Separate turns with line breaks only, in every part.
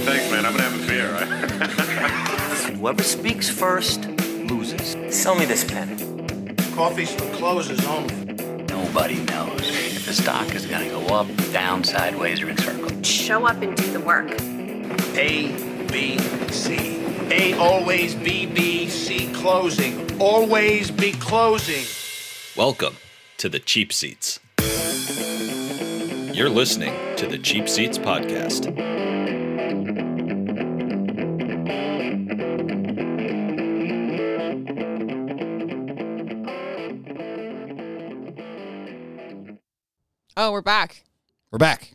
Thanks, man. I'm gonna have a beer. Right?
Whoever speaks first loses. Sell me this pen.
Coffee's for closers only.
Nobody knows if the stock is going to go up, down, sideways, or in circles.
Show up and do the work.
A, B, C. A always B, B, C closing. Always be closing.
Welcome to the Cheap Seats. You're listening to the Cheap Seats Podcast.
Oh, we're back.
We're back.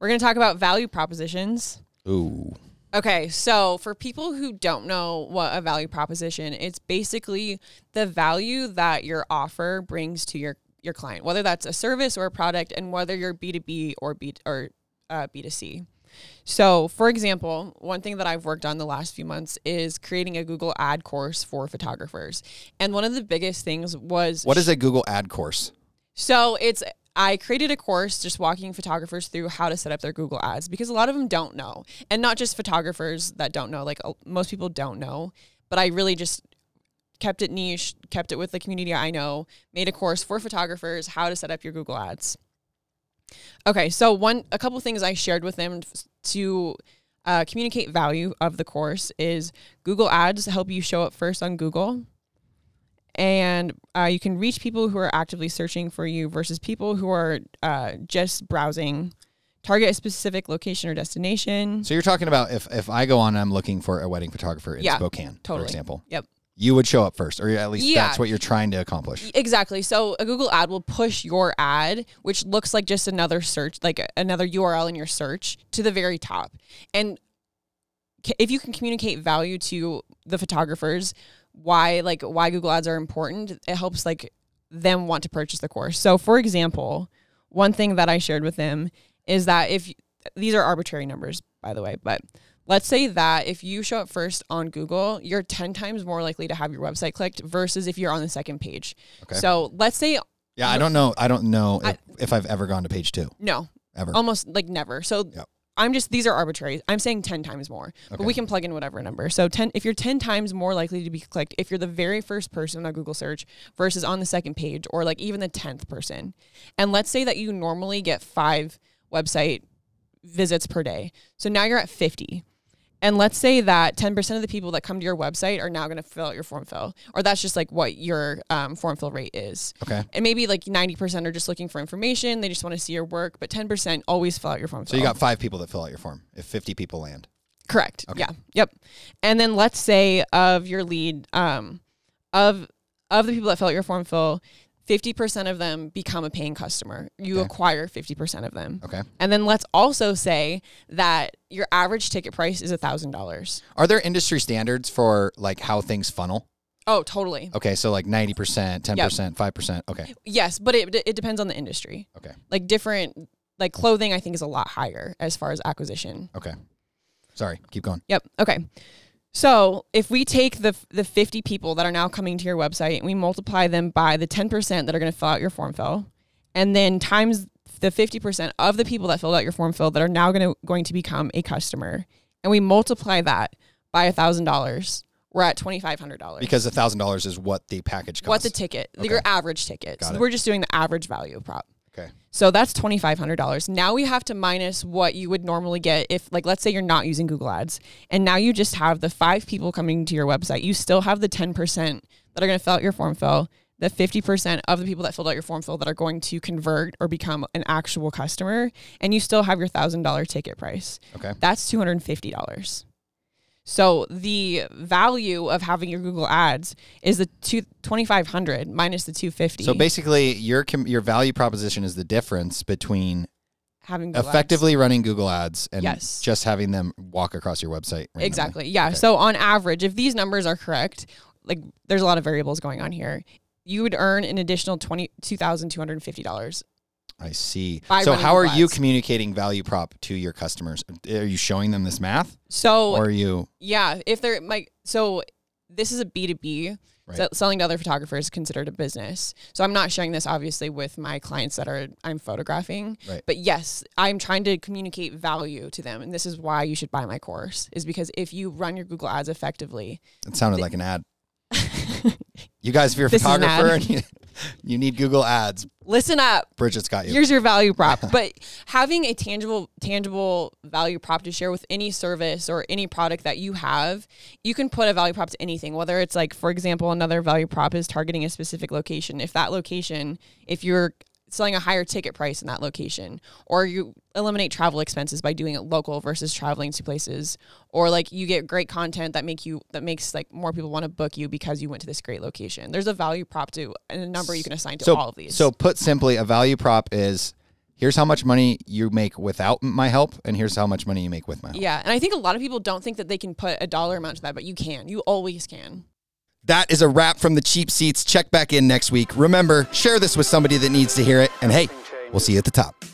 We're going to talk about value propositions.
Ooh.
Okay, so for people who don't know what a value proposition, it's basically the value that your offer brings to your your client, whether that's a service or a product, and whether you're B two B or B or uh, B two C. So, for example, one thing that I've worked on the last few months is creating a Google Ad course for photographers, and one of the biggest things was
What is a Google ad course?
So it's I created a course just walking photographers through how to set up their Google ads because a lot of them don't know. And not just photographers that don't know, like uh, most people don't know, but I really just kept it niche, kept it with the community I know, made a course for photographers how to set up your Google ads. Okay, so one a couple things I shared with them to uh, communicate value of the course is Google Ads help you show up first on Google and uh, you can reach people who are actively searching for you versus people who are uh, just browsing target a specific location or destination
So you're talking about if if I go on and I'm looking for a wedding photographer in
Yeah,
Spokane,
totally.
for example.
Yep.
You would show up first, or at least
Yeah.
that's what you're trying to accomplish.
exactly so a google ad will push your ad which looks like just another search like another url in your search to the very top and if you can communicate value to the photographers why like why google ads are important it helps like them want to purchase the course so for example one thing that i shared with them is that if these are arbitrary numbers by the way but let's say that if you show up first on google you're 10 times more likely to have your website clicked versus if you're on the second page
Okay.
so let's say
Yeah, I don't know. I don't know
I-
if, if I've ever gone to page two
no
ever.
almost like never so
Yep.
i'm just these are arbitrary i'm saying 10 times more but we can plug in whatever number so 10 if you're 10 times more likely to be clicked if you're the very first person on a google search versus on the second page or like even the 10th person and let's say that you normally get five website visits per day so now you're at 50 and let's say that 10% of the people that come to your website are now going to fill out your form fill or that's just like what your um, form fill rate is
okay.
and maybe like 90% are just looking for information they just want to see your work but 10% always fill out your form
So you got five people that fill out your form. If 50 people land,
correct
Okay.
yeah yep and then let's say of your lead um of of the people that fill out your form fill 50% of them become a paying customer you
Okay.
acquire 50% of them
okay.
and then let's also say that your average ticket price is $1000
Are there industry standards for like how things funnel?
oh totally
Okay, so like 90%, 10%, 5%. Okay.
yes but it, it depends on the industry
Okay.
like different like clothing i think is a lot higher as far as acquisition
Okay. Sorry, keep going.
Yep. Okay. So if we take the the 50 people that are now coming to your website and we multiply them by the 10% that are going to fill out your form fill, and then times the 50% of the people that filled out your form fill that are now going to going to become a customer, and we multiply that by a thousand dollars, we're at twenty five hundred dollars.
Because $1,000 is what the package costs.
what the ticket,
Okay.
your average ticket.
Got
so
it.
we're just doing the average value of prop.
Okay.
So that's $2,500. Now we have to minus what you would normally get if, like, let's say you're not using Google Ads and now you just have the five people coming to your website. You still have the 10% that are going to fill out your form fill, the 50% of the people that filled out your form fill that are going to convert or become an actual customer, and you still have your $1,000 ticket price.
Okay.
That's $250. So the value of having your Google ads is the two twenty five hundred 2500 minus the 250.
So basically your your value proposition is the difference between
having Google
effectively ads. running Google ads and
yes.
just having them walk across your website. Randomly.
Exactly. Yeah.
Okay.
So on average, if these numbers are correct, like there's a lot of variables going on here, you would earn an additional $22,250
I see.
By
So how are you communicating value prop to your customers? Are you showing them this math,
So
or are you?
yeah, if they're like so, this is a B two B. So selling to other photographers is considered a business. So I'm not sharing this obviously with my clients that are I'm photographing.
Right.
But yes, I'm trying to communicate value to them. And this is why you should buy my course. Is because if you run your Google ads effectively,
It sounded like an ad. you guys, if you're a
This is an
photographer
ad.
and you, you need Google ads,
listen up.
Brigid's got you.
Here's your value prop. but having a tangible tangible value prop to share with any service or any product that you have, you can put a value prop to anything. Whether it's like, for example, another value prop is targeting a specific location. If that location, if you're selling a higher ticket price in that location, or you eliminate travel expenses by doing it local versus traveling to places, or like you get great content that make you that makes like more people want to book you because you went to this great location. There's a value prop to and a number you can assign to
so,
all of these.
So put simply, a value prop is here's how much money you make without my help, and here's how much money you make with my help.
Yeah, and I think a lot of people don't think that they can put a dollar amount to that, but you can. You always can.
That is a wrap from the cheap seats. Check back in next week. Remember, share this with somebody that needs to hear it. And hey, we'll see you at the top.